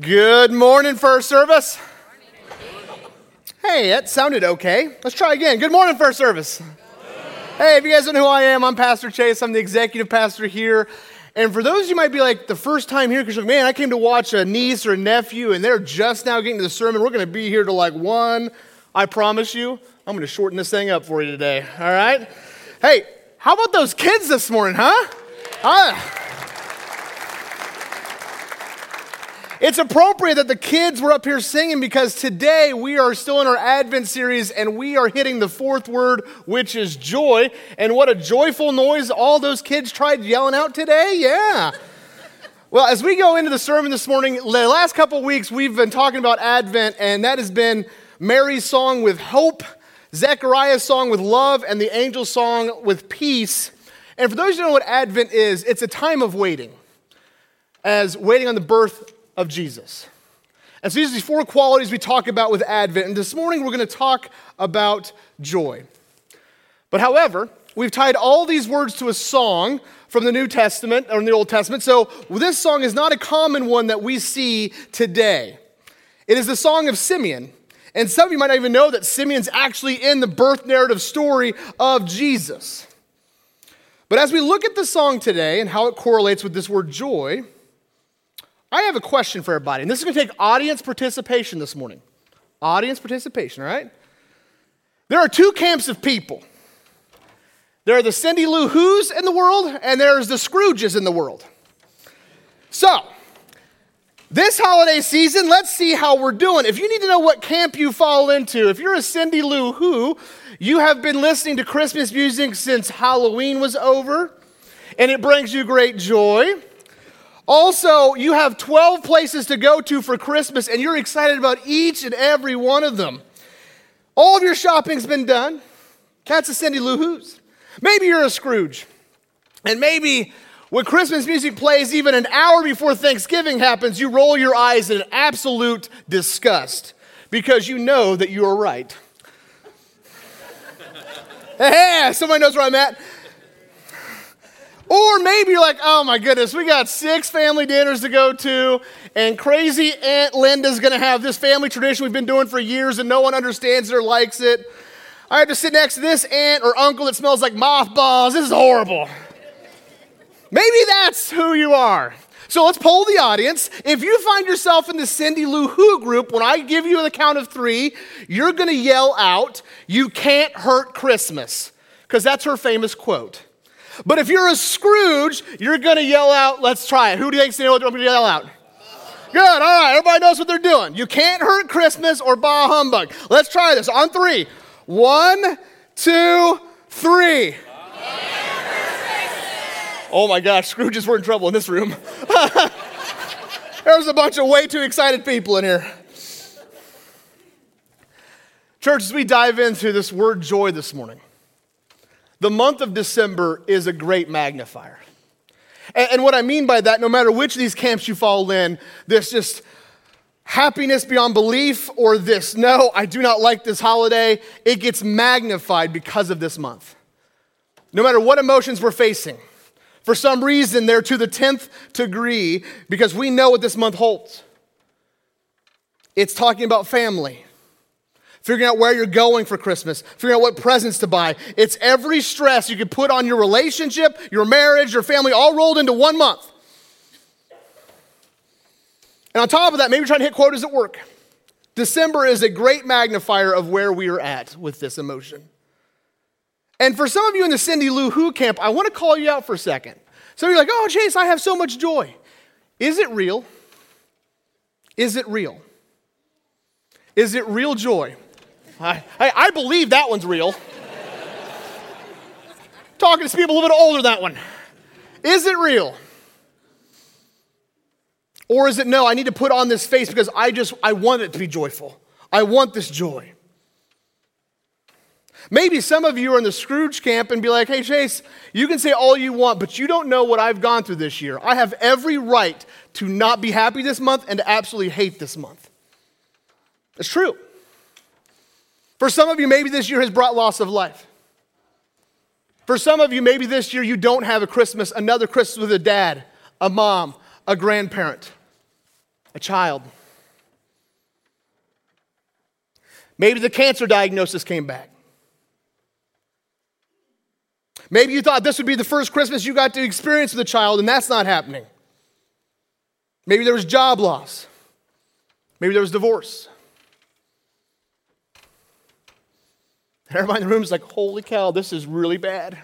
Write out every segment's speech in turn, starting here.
Good morning, First Service. Hey, that sounded okay. Let's try again. Good morning, First Service. Hey, if you guys don't know who I am, I'm Pastor Chase. I'm the executive pastor here. And for those you might be like the first time here, because like, man, I came to watch a niece or a nephew, and they're just now getting to the sermon. We're going to be here till like one. I promise you, I'm going to shorten this thing up for you today. All right? Hey, how about those kids this morning, huh? Huh? It's appropriate that the kids were up here singing because today we are still in our Advent series and we are hitting the fourth word, which is joy. And what a joyful noise all those kids tried yelling out today. Yeah. Well, as we go into the sermon this morning, the last couple weeks we've been talking about Advent, and that has been Mary's song with hope, Zechariah's song with love, and the angel's song with peace. And for those who don't know what Advent is, it's a time of waiting, as waiting on the birth of Jesus. And so these are these four qualities we talk about with Advent. And this morning we're going to talk about joy. But however, we've tied all these words to a song from the New Testament or in the Old Testament. So this song is not a common one that we see today. It is the song of Simeon. And some of you might not even know that Simeon's actually in the birth narrative story of Jesus. But as we look at the song today and how it correlates with this word joy, I have a question for everybody, and this is going to take audience participation this morning. Audience participation, all right? There are two camps of people. There are the Cindy Lou Who's in the world, and there's the Scrooges in the world. So, this holiday season, let's see how we're doing. If you need to know what camp you fall into, if you're a Cindy Lou Who, you have been listening to Christmas music since Halloween was over, and it brings you great joy. Also, you have 12 places to go to for Christmas, and you're excited about each and every one of them. All of your shopping's been done. That's a Cindy Lou Who's. Maybe you're a Scrooge. And maybe when Christmas music plays even an hour before Thanksgiving happens, you roll your eyes in absolute disgust because you know that you are right. hey, somebody knows where I'm at. Or maybe you're like, oh my goodness, we got six family dinners to go to, and crazy Aunt Linda's gonna have this family tradition we've been doing for years and no one understands it or likes it. I have to sit next to this aunt or uncle that smells like mothballs. This is horrible. Maybe that's who you are. So let's poll the audience. If you find yourself in the Cindy Lou Who group, when I give you the count of three, you're gonna yell out, You can't hurt Christmas, because that's her famous quote. But if you're a Scrooge, you're going to yell out, let's try it. Who do you think's going to yell out? Good, all right, everybody knows what they're doing. You can't hurt Christmas or bah humbug. Let's try this on three. One, two, three. Oh my gosh, Scrooges were in trouble in this room. There's a bunch of way too excited people in here. Church, as we dive into this word joy this morning, the month of December is a great magnifier. And, and what I mean by that, no matter which of these camps you fall in, this just happiness beyond belief or this, no, I do not like this holiday, it gets magnified because of this month. No matter what emotions we're facing, for some reason they're to the 10th degree because we know what this month holds. It's talking about family figuring out where you're going for Christmas, figuring out what presents to buy. It's every stress you could put on your relationship, your marriage, your family, all rolled into one month. And on top of that, maybe you're trying to hit quotas at work. December is a great magnifier of where we are at with this emotion. And for some of you in the Cindy Lou Who camp, I want to call you out for a second. So you're like, oh, Chase, I have so much joy. Is it real? Is it real? Is it real joy? I, I, I believe that one's real. Talking to people a little bit older, that one. Is it real? Or is it no, I need to put on this face because I just, I want it to be joyful. I want this joy. Maybe some of you are in the Scrooge camp and be like, hey, Chase, you can say all you want, but you don't know what I've gone through this year. I have every right to not be happy this month and to absolutely hate this month. It's true. For some of you, maybe this year has brought loss of life. For some of you, maybe this year you don't have a Christmas, another Christmas with a dad, a mom, a grandparent. a child. Maybe the cancer diagnosis came back. Maybe you thought this would be the first Christmas you got to experience with a child, and that's not happening. Maybe there was job loss. Maybe there was divorce. And everybody in the room is like, holy cow, this is really bad.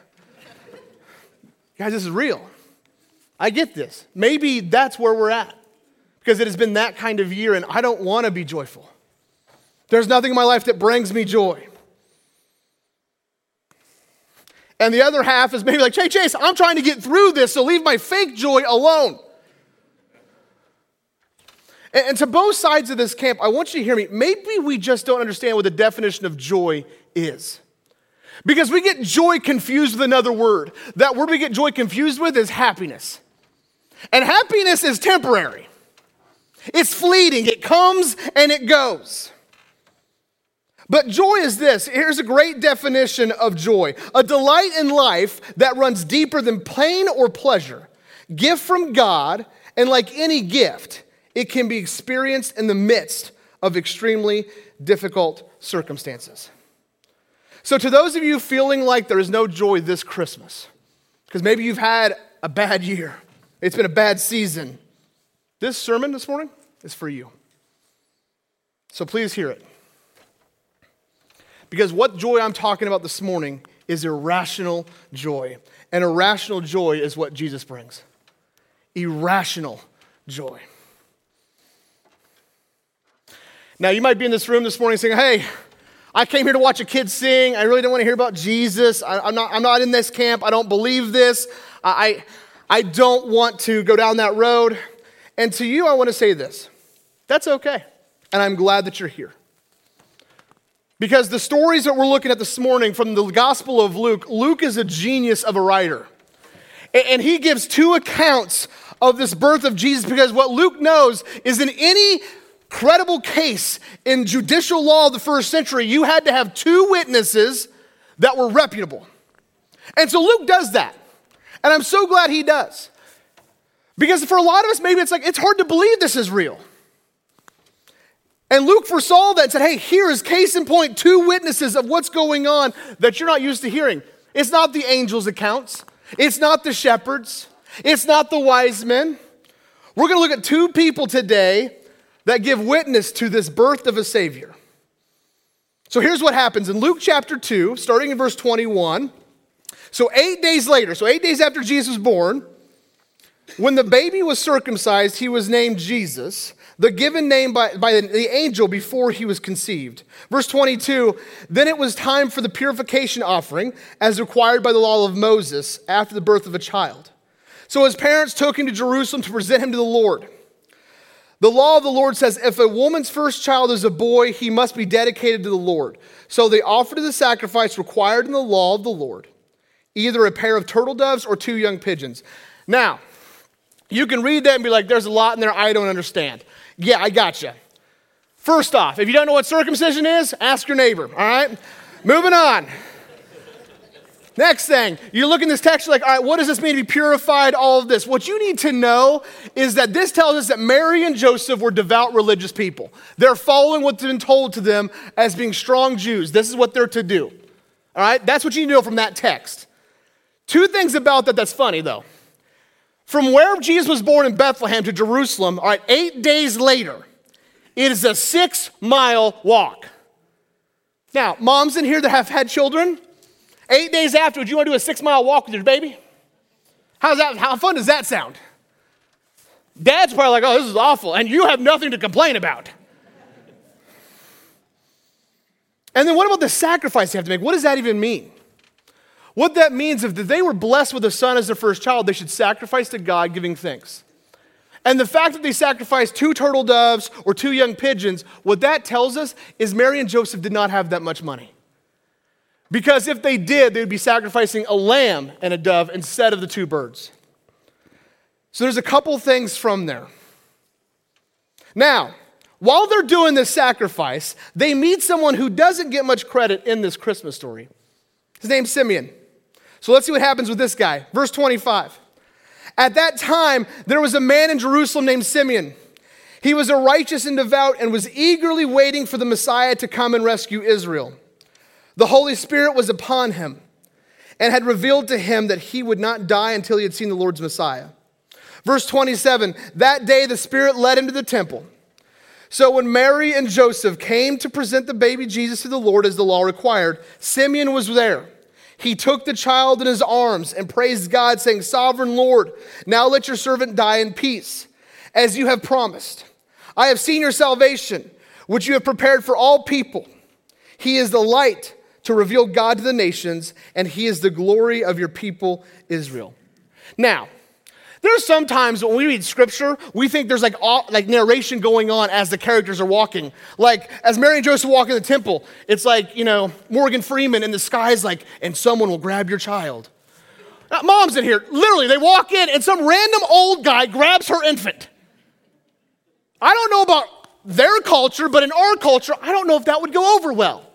Guys, this is real. I get this. Maybe that's where we're at because it has been that kind of year, and I don't want to be joyful. There's nothing in my life that brings me joy. And the other half is maybe like, Hey, Chase, I'm trying to get through this, so leave my fake joy alone. And, to both sides of this camp, I want you to hear me. Maybe we just don't understand what the definition of joy is. Because we get joy confused with another word. That word we get joy confused with is happiness. And happiness is temporary, it's fleeting, it comes and it goes. But joy is this. Here's a great definition of joy a delight in life that runs deeper than pain or pleasure, gift from God, and like any gift, it can be experienced in the midst of extremely difficult circumstances. So, to those of you feeling like there is no joy this Christmas, because maybe you've had a bad year, it's been a bad season, this sermon this morning is for you. So, please hear it. Because what joy I'm talking about this morning is irrational joy. And irrational joy is what Jesus brings irrational joy. Now, you might be in this room this morning saying, Hey, I came here to watch a kid sing. I really don't want to hear about Jesus. I, am not, I'm not in this camp. I don't believe this. I, I don't want to go down that road. And to you, I want to say this that's okay. And I'm glad that you're here. Because the stories that we're looking at this morning from the Gospel of Luke, Luke is a genius of a writer. And he gives two accounts of this birth of Jesus because what Luke knows is in any credible case in judicial law of the first century, you had to have two witnesses that were reputable. And so Luke does that. And I'm so glad he does. Because for a lot of us, maybe it's like, it's hard to believe this is real. And Luke foresaw that and said, hey, here is case in point, two witnesses of what's going on that you're not used to hearing. It's not the angels' accounts, it's not the shepherds, it's not the wise men. We're going to look at two people today that give witness to this birth of a Savior. So here's what happens in Luke chapter 2, starting in verse 21. So, eight days later, so eight days after Jesus was born, when the baby was circumcised, he was named Jesus the given name by, by the angel before he was conceived. Verse 22 Then it was time for the purification offering, as required by the law of Moses, after the birth of a child. So his parents took him to Jerusalem to present him to the Lord. The law of the Lord says if a woman's first child is a boy, he must be dedicated to the Lord. So they offered the sacrifice required in the law of the Lord, either a pair of turtle doves or two young pigeons. Now, you can read that and be like, there's a lot in there I don't understand. Yeah, I gotcha. First off, if you don't know what circumcision is, ask your neighbor, all right? Moving on. Next thing, you look in this text, you're like, all right, what does this mean to be purified? All of this. What you need to know is that this tells us that Mary and Joseph were devout religious people. They're following what's been told to them as being strong Jews. This is what they're to do. All right, that's what you need to know from that text. Two things about that that's funny though. From where Jesus was born in Bethlehem to Jerusalem, all right, eight days later, it is a six mile walk. Now, moms in here that have had children, eight days afterwards, you want to do a six mile walk with your baby? How's that? How fun does that sound? Dad's probably like, oh, this is awful, and you have nothing to complain about. And then what about the sacrifice you have to make? What does that even mean? What that means that they were blessed with a son as their first child, they should sacrifice to God, giving thanks. And the fact that they sacrificed two turtle doves or two young pigeons, what that tells us is Mary and Joseph did not have that much money. Because if they did, they would be sacrificing a lamb and a dove instead of the two birds. So there's a couple things from there. Now, while they're doing this sacrifice, they meet someone who doesn't get much credit in this Christmas story. His name's Simeon. So let's see what happens with this guy. Verse 25. At that time, there was a man in Jerusalem named Simeon. He was a righteous and devout and was eagerly waiting for the Messiah to come and rescue Israel. The Holy Spirit was upon him and had revealed to him that he would not die until he had seen the Lord's Messiah. Verse 27 That day the Spirit led him to the temple. So when Mary and Joseph came to present the baby Jesus to the Lord as the law required, Simeon was there. He took the child in his arms and praised God, saying, Sovereign Lord, now let your servant die in peace, as you have promised. I have seen your salvation, which you have prepared for all people. He is the light to reveal God to the nations, and he is the glory of your people, Israel. Now, there's sometimes when we read scripture, we think there's like, all, like narration going on as the characters are walking. Like, as Mary and Joseph walk in the temple, it's like, you know, Morgan Freeman in the sky is like, and someone will grab your child. Now, mom's in here. Literally, they walk in, and some random old guy grabs her infant. I don't know about their culture, but in our culture, I don't know if that would go over well.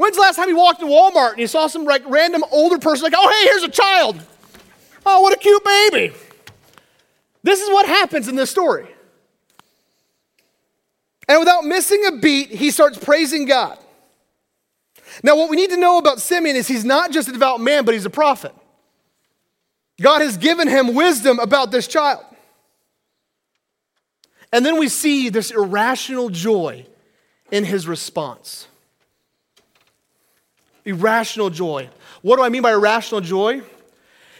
When's the last time you walked in Walmart and you saw some like random older person like, oh hey, here's a child. Oh, what a cute baby. This is what happens in this story. And without missing a beat, he starts praising God. Now, what we need to know about Simeon is he's not just a devout man, but he's a prophet. God has given him wisdom about this child. And then we see this irrational joy in his response. Irrational joy. What do I mean by irrational joy?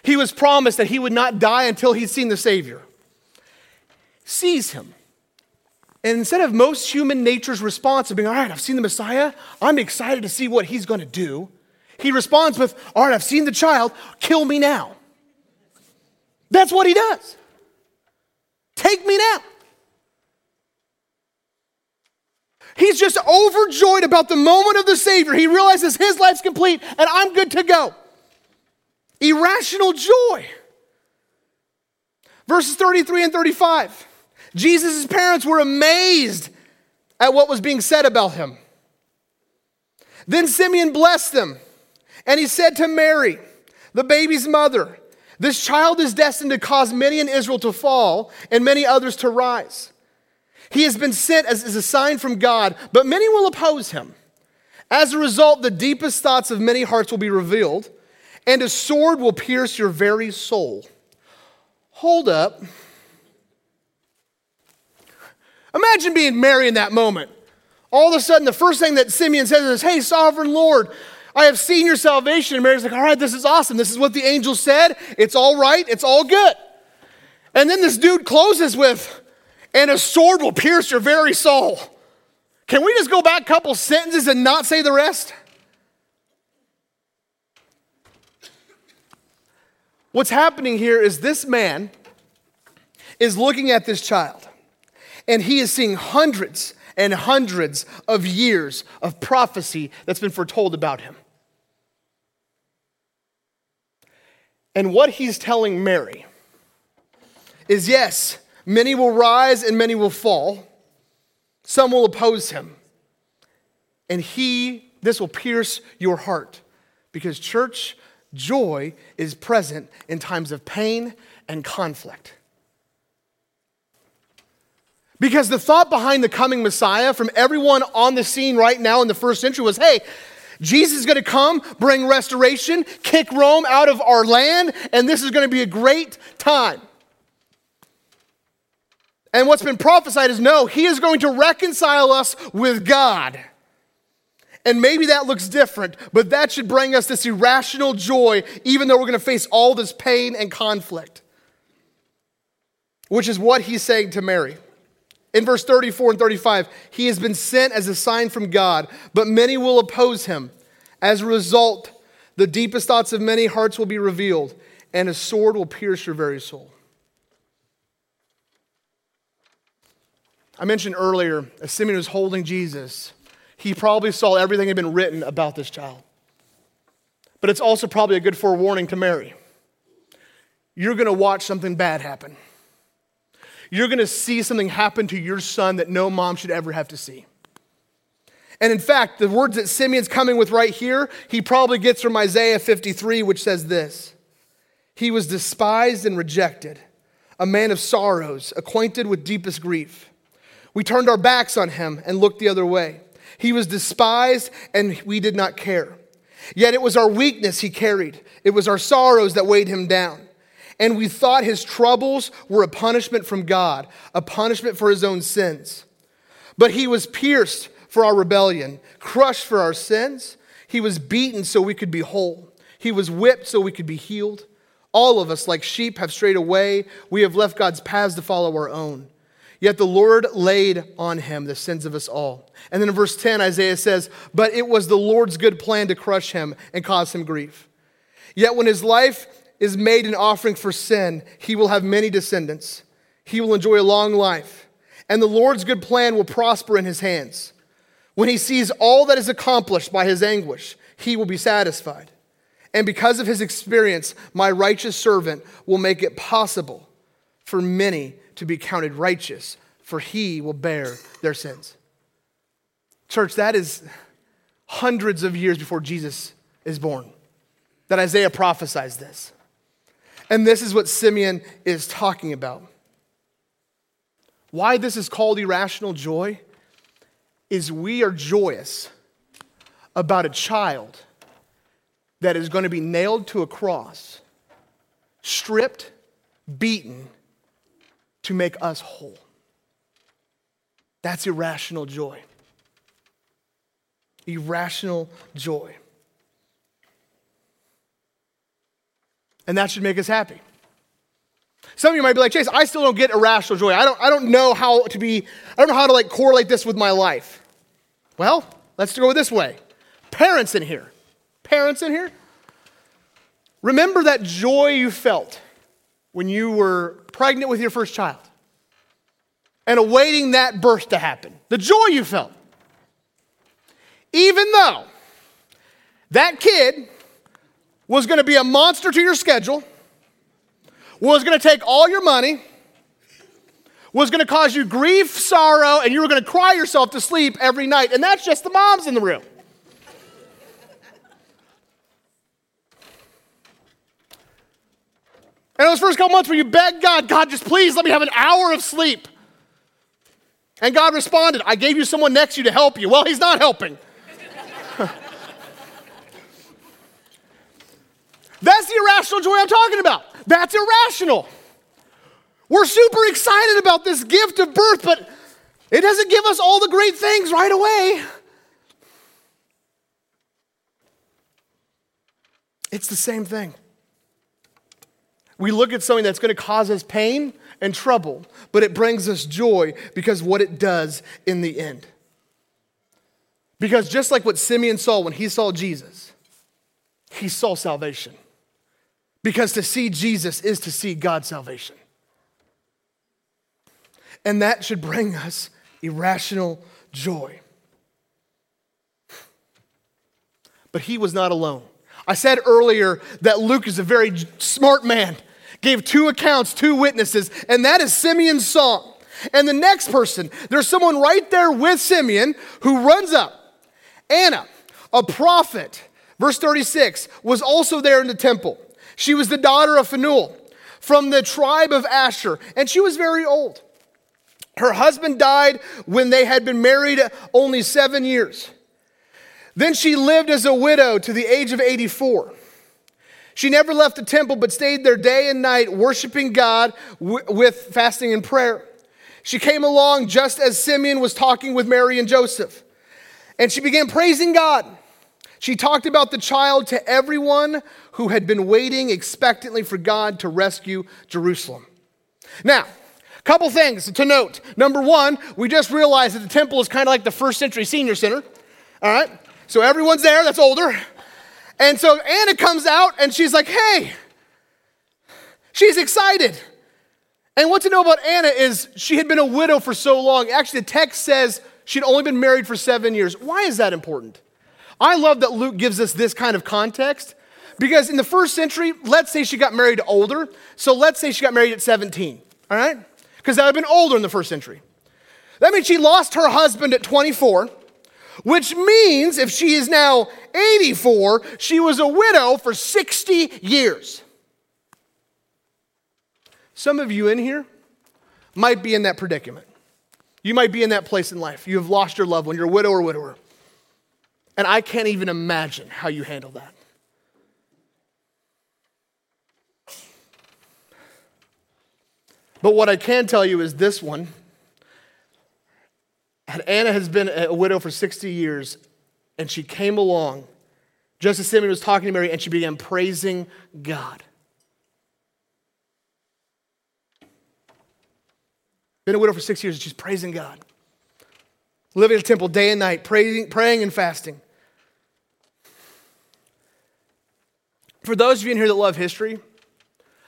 He was promised that he would not die until he'd seen the Savior. Sees him. And instead of most human nature's response of being, all right, I've seen the Messiah, I'm excited to see what he's going to do, he responds with, all right, I've seen the child, kill me now. That's what he does. Take me now. He's just overjoyed about the moment of the Savior. He realizes his life's complete and I'm good to go. Irrational joy. Verses 33 and 35. Jesus' parents were amazed at what was being said about him. Then Simeon blessed them, and he said to Mary, the baby's mother, This child is destined to cause many in Israel to fall and many others to rise. He has been sent as, as a sign from God, but many will oppose him. As a result, the deepest thoughts of many hearts will be revealed, and a sword will pierce your very soul. Hold up. Imagine being Mary in that moment. All of a sudden, the first thing that Simeon says is, Hey, sovereign Lord, I have seen your salvation. And Mary's like, All right, this is awesome. This is what the angel said. It's all right. It's all good. And then this dude closes with, and a sword will pierce your very soul. Can we just go back a couple sentences and not say the rest? What's happening here is this man is looking at this child, and he is seeing hundreds and hundreds of years of prophecy that's been foretold about him. And what he's telling Mary is yes, Many will rise and many will fall. Some will oppose him. And he, this will pierce your heart. Because, church, joy is present in times of pain and conflict. Because the thought behind the coming Messiah from everyone on the scene right now in the first century was hey, Jesus is going to come, bring restoration, kick Rome out of our land, and this is going to be a great time. And what's been prophesied is no, he is going to reconcile us with God. And maybe that looks different, but that should bring us this irrational joy, even though we're going to face all this pain and conflict. Which is what he's saying to Mary. In verse 34 and 35, he has been sent as a sign from God, but many will oppose him. As a result, the deepest thoughts of many hearts will be revealed, and a sword will pierce your very soul. I mentioned earlier, as Simeon was holding Jesus, he probably saw everything had been written about this child. But it's also probably a good forewarning to Mary. You're going to watch something bad happen. You're going to see something happen to your son that no mom should ever have to see. And in fact, the words that Simeon's coming with right here, he probably gets from Isaiah 53, which says this He was despised and rejected a man of sorrows, acquainted with deepest grief. We turned our backs on him and looked the other way. He was despised, and we did not care. Yet it was our weakness he carried, it was our sorrows that weighed him down. And we thought his troubles were a punishment from God, a punishment for his own sins. But he was pierced for our rebellion, crushed for our sins. He was beaten so we could be whole. He was whipped so we could be healed. All of us, like sheep, have strayed away. We have left God's paths to follow our own. Yet the Lord laid on him the sins of us all. And then in verse 10, Isaiah says, But it was the Lord's good plan to crush him and cause him grief. Yet when his life is made an offering for sin, he will have many descendants. He will enjoy a long life. And the Lord's good plan will prosper in his hands. When he sees all that is accomplished by his anguish, he will be satisfied. And because of his experience, my righteous servant will make it possible for many to be counted righteous, for he will bear their sins. Church, that is hundreds of years before Jesus is born that Isaiah prophesies this. And this is what Simeon is talking about. Why this is called irrational joy is we are joyous about a child that is going to be nailed to a cross, stripped, beaten to make us whole. That's irrational joy. Irrational joy. And that should make us happy. Some of you might be like, Chase, I still don't get irrational joy. I don't, I don't know how to be, I don't know how to like correlate this with my life. Well, let's go this way. Parents in here. Parents in here. Remember that joy you felt when you were pregnant with your first child and awaiting that birth to happen. The joy you felt. Even though that kid was going to be a monster to your schedule, was going to take all your money, was going to cause you grief, sorrow, and you were going to cry yourself to sleep every night. And that's just the moms in the room. And those first couple months where you begged God, God, just please let me have an hour of sleep. And God responded, I gave you someone next to you to help you. Well, he's not helping. That's the irrational joy I'm talking about. That's irrational. We're super excited about this gift of birth, but it doesn't give us all the great things right away. It's the same thing. We look at something that's going to cause us pain and trouble, but it brings us joy because what it does in the end. Because just like what Simeon saw when he saw Jesus, he saw salvation. Because to see Jesus is to see God's salvation. And that should bring us irrational joy. But he was not alone. I said earlier that Luke is a very smart man gave two accounts, two witnesses, and that is Simeon's song. And the next person, there's someone right there with Simeon who runs up. Anna, a prophet, verse 36, was also there in the temple. She was the daughter of Phanuel from the tribe of Asher, and she was very old. Her husband died when they had been married only seven years. Then she lived as a widow to the age of 84. She never left the temple, but stayed there day and night, worshiping God with fasting and prayer. She came along just as Simeon was talking with Mary and Joseph, and she began praising God. She talked about the child to everyone who had been waiting expectantly for God to rescue Jerusalem. Now, a couple things to note. Number one, we just realized that the temple is kind of like the first century senior center. All right? So everyone's there that's older. And so Anna comes out and she's like, hey, she's excited. And what to know about Anna is she had been a widow for so long. Actually, the text says she'd only been married for seven years. Why is that important? I love that Luke gives us this kind of context because in the first century, let's say she got married older. So let's say she got married at 17, all right? Because that would have been older in the first century. That means she lost her husband at 24 which means if she is now 84, she was a widow for 60 years. Some of you in here might be in that predicament. You might be in that place in life. You have lost your loved one, you're a widow or widower. And I can't even imagine how you handle that. But what I can tell you is this one. Anna has been a widow for 60 years, and she came along just as Simeon was talking to Mary, and she began praising God. Been a widow for six years, and she's praising God. Living in the temple day and night, praying, praying and fasting. For those of you in here that love history,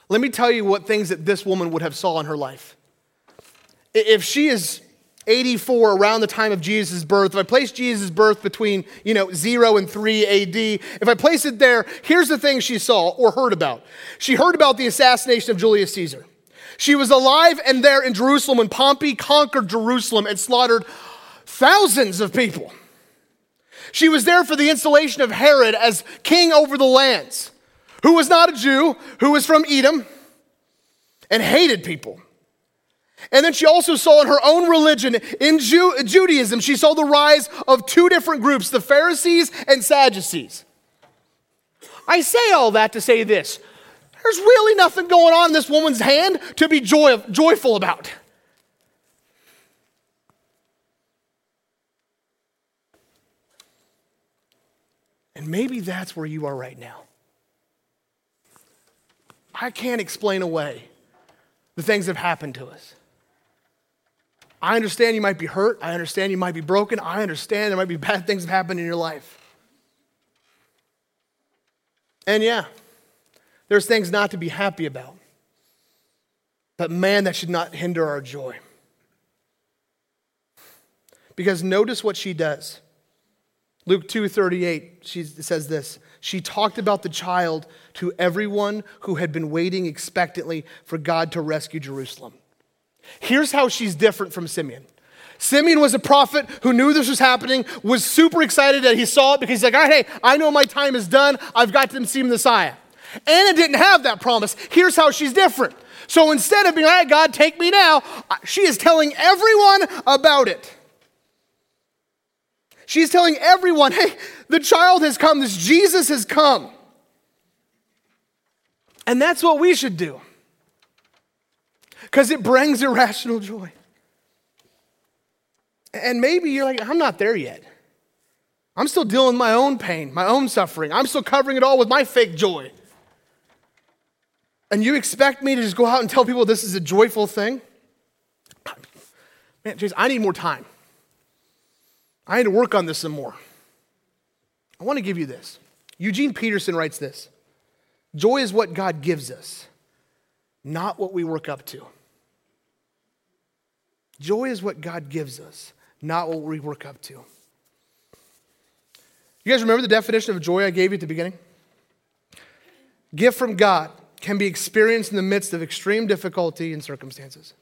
let me tell you what things that this woman would have saw in her life. If she is 84 around the time of Jesus' birth, if I place Jesus' birth between, you know, 0 and 3 AD, if I place it there, here's the thing she saw or heard about. She heard about the assassination of Julius Caesar. She was alive and there in Jerusalem when Pompey conquered Jerusalem and slaughtered thousands of people. She was there for the installation of Herod as king over the lands, who was not a Jew, who was from Edom and hated people. And then she also saw in her own religion, in Ju- Judaism, she saw the rise of two different groups, the Pharisees and Sadducees. I say all that to say this there's really nothing going on in this woman's hand to be joy- joyful about. And maybe that's where you are right now. I can't explain away the things that have happened to us. I understand you might be hurt. I understand you might be broken. I understand there might be bad things that happen in your life. And yeah, there's things not to be happy about. But man, that should not hinder our joy. Because notice what she does. Luke 2:38, she says this. She talked about the child to everyone who had been waiting expectantly for God to rescue Jerusalem. Here's how she's different from Simeon. Simeon was a prophet who knew this was happening, was super excited that he saw it because he's like, hey, I know my time is done. I've got to see the Messiah. Anna didn't have that promise. Here's how she's different. So instead of being, all right, God, take me now, she is telling everyone about it. She's telling everyone, hey, the child has come, this Jesus has come. And that's what we should do because it brings irrational joy. And maybe you're like, I'm not there yet. I'm still dealing with my own pain, my own suffering. I'm still covering it all with my fake joy. And you expect me to just go out and tell people this is a joyful thing? Man, Jason, I need more time. I need to work on this some more. I want to give you this. Eugene Peterson writes this Joy is what God gives us, not what we work up to. Joy is what God gives us, not what we work up to. You guys remember the definition of joy I gave you at the beginning? Gift from God can be experienced in the midst of extreme difficulty and circumstances.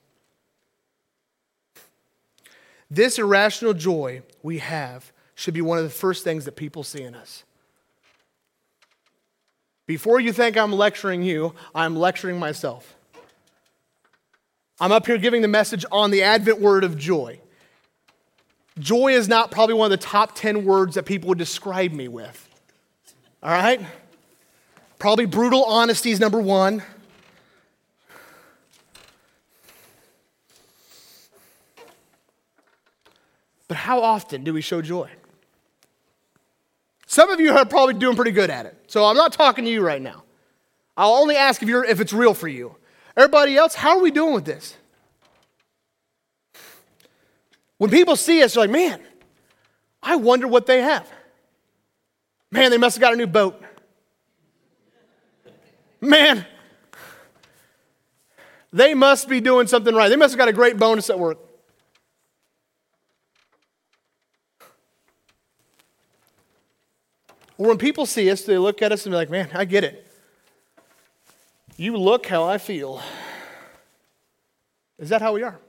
This irrational joy we have should be one of the first things that people see in us. Before you think I'm lecturing you, I'm lecturing myself. I'm up here giving the message on the Advent word of joy. Joy is not probably one of the top 10 words that people would describe me with. All right? Probably brutal honesty is number one. But how often do we show joy? Some of you are probably doing pretty good at it. So I'm not talking to you right now. I'll only ask if, you're, if it's real for you. Everybody else, how are we doing with this? When people see us, they're like, man, I wonder what they have. Man, they must have got a new boat. Man, they must be doing something right. They must have got a great bonus at work. Or when people see us, they look at us and be like, man, I get it. You look how I feel. Is that how we are?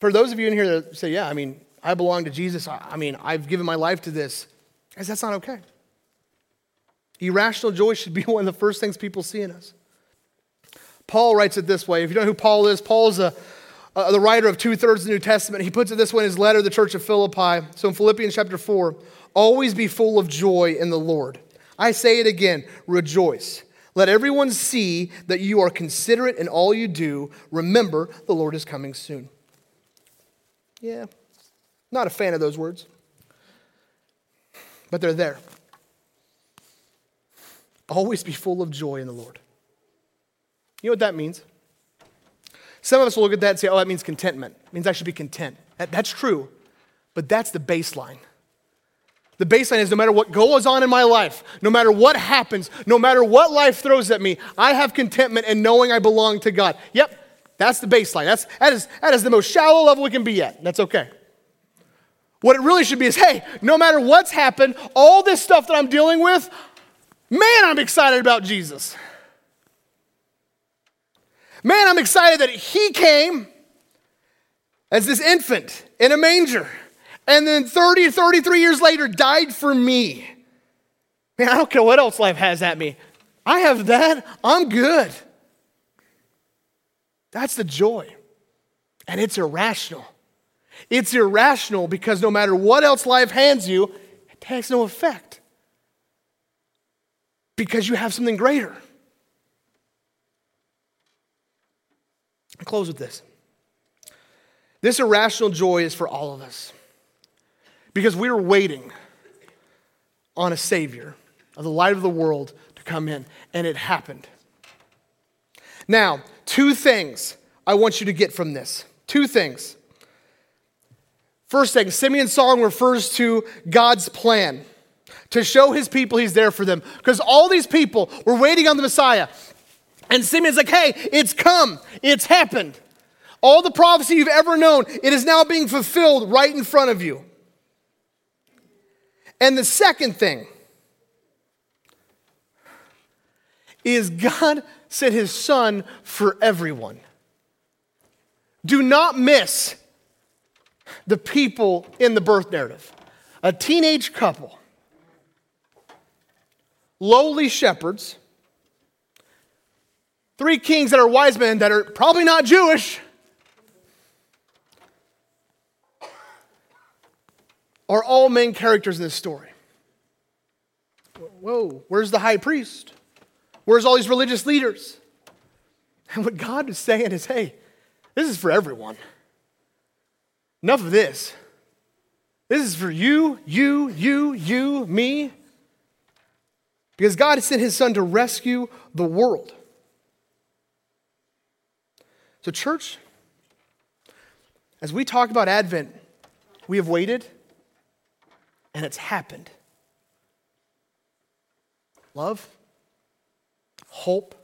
For those of you in here that say, yeah, I mean, I belong to Jesus, I, mean, I've given my life to this, guys, that's not okay. Irrational joy should be one of the first things people see in us. Paul writes it this way. If you don't know who Paul is, Paul is a, uh, the writer of two thirds of the New Testament. He puts it this way in his letter to the church of Philippi. So in Philippians chapter 4, always be full of joy in the Lord. I say it again, rejoice. Let everyone see that you are considerate in all you do. Remember, the Lord is coming soon. Yeah, not a fan of those words, but they're there. Always be full of joy in the Lord. You know what that means? Some of us will look at that and say, oh, that means contentment. It means I should be content. That, that's true, but that's the baseline. The baseline is no matter what goes on in my life, no matter what happens, no matter what life throws at me, I have contentment in knowing I belong to God. Yep, that's the baseline. That's, that, is, that is the most shallow level we can be at. That's okay. What it really should be is hey, no matter what's happened, all this stuff that I'm dealing with, man, I'm excited about Jesus. Man, I'm excited that He came as this infant in a manger and then 30 33 years later died for me. Man, I don't care what else life has at me. I have that. I'm good. That's the joy. And it's irrational. It's irrational because no matter what else life hands you, it has no effect. Because you have something greater. i close with this. This irrational joy is for all of us because we were waiting on a Savior of the light of the world to come in, and it happened. Now, two things I want you to get from this. Two things. First thing, Simeon's song refers to God's plan to show his people he's there for them. Because all these people were waiting on the Messiah. And Simeon's like, hey, it's come, it's happened. All the prophecy you've ever known, it is now being fulfilled right in front of you. And the second thing is God sent his son for everyone. Do not miss the people in the birth narrative. A teenage couple, lowly shepherds, three kings that are wise men that are probably not Jewish. Are all main characters in this story. Whoa, where's the high priest? Where's all these religious leaders? And what God is saying is hey, this is for everyone. Enough of this. This is for you, you, you, you, me. Because God has sent his son to rescue the world. So, church, as we talk about Advent, we have waited and it's happened. Love, hope,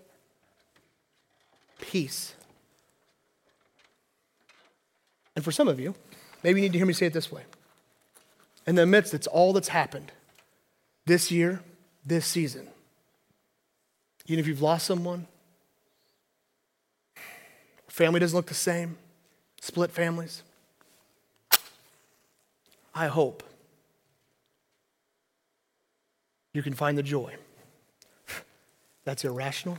peace. And for some of you, maybe you need to hear me say it this way. In the midst, it's all that's happened this year, this season. Even if you've lost someone, family doesn't look the same, split families. I hope you can find the joy. That's irrational.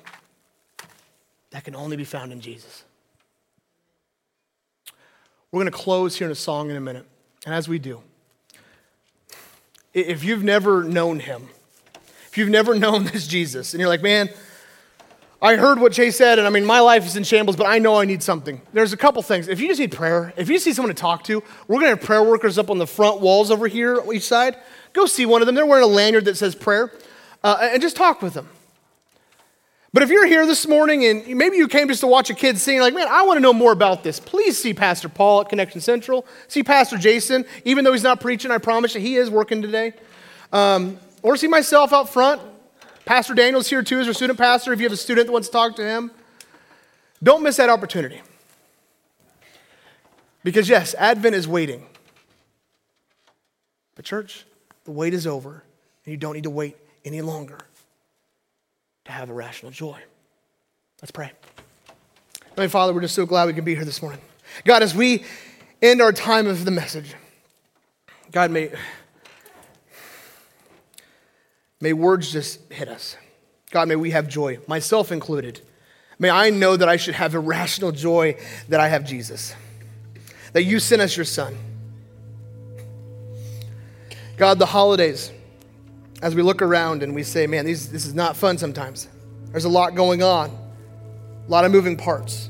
That can only be found in Jesus. We're going to close here in a song in a minute. And as we do, if you've never known him, if you've never known this Jesus, and you're like, man, I heard what Jay said, and I mean, my life is in shambles, but I know I need something. There's a couple things. If you just need prayer, if you just need someone to talk to, we're going to have prayer workers up on the front walls over here, each side. Go see one of them. They're wearing a lanyard that says prayer, uh, and just talk with them. But if you're here this morning and maybe you came just to watch a kid sing, like, man, I want to know more about this, please see Pastor Paul at Connection Central. See Pastor Jason, even though he's not preaching, I promise you, he is working today. Um, or see myself out front. Pastor Daniel's here too as our student pastor if you have a student that wants to talk to him. Don't miss that opportunity. Because, yes, Advent is waiting. But, church, the wait is over, and you don't need to wait any longer to have a rational joy. Let's pray. My Father, we're just so glad we can be here this morning. God, as we end our time of the message, God, may, may words just hit us. God, may we have joy, myself included. May I know that I should have irrational joy that I have Jesus, that you sent us your son. God, the holidays, as we look around and we say, man, these, this is not fun sometimes. There's a lot going on, a lot of moving parts.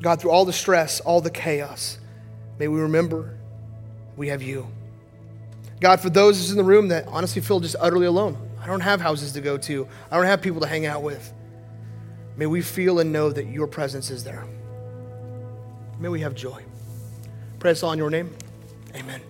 God, through all the stress, all the chaos, may we remember we have you. God, for those in the room that honestly feel just utterly alone, I don't have houses to go to, I don't have people to hang out with. May we feel and know that your presence is there. May we have joy. Pray us all in your name. Amen.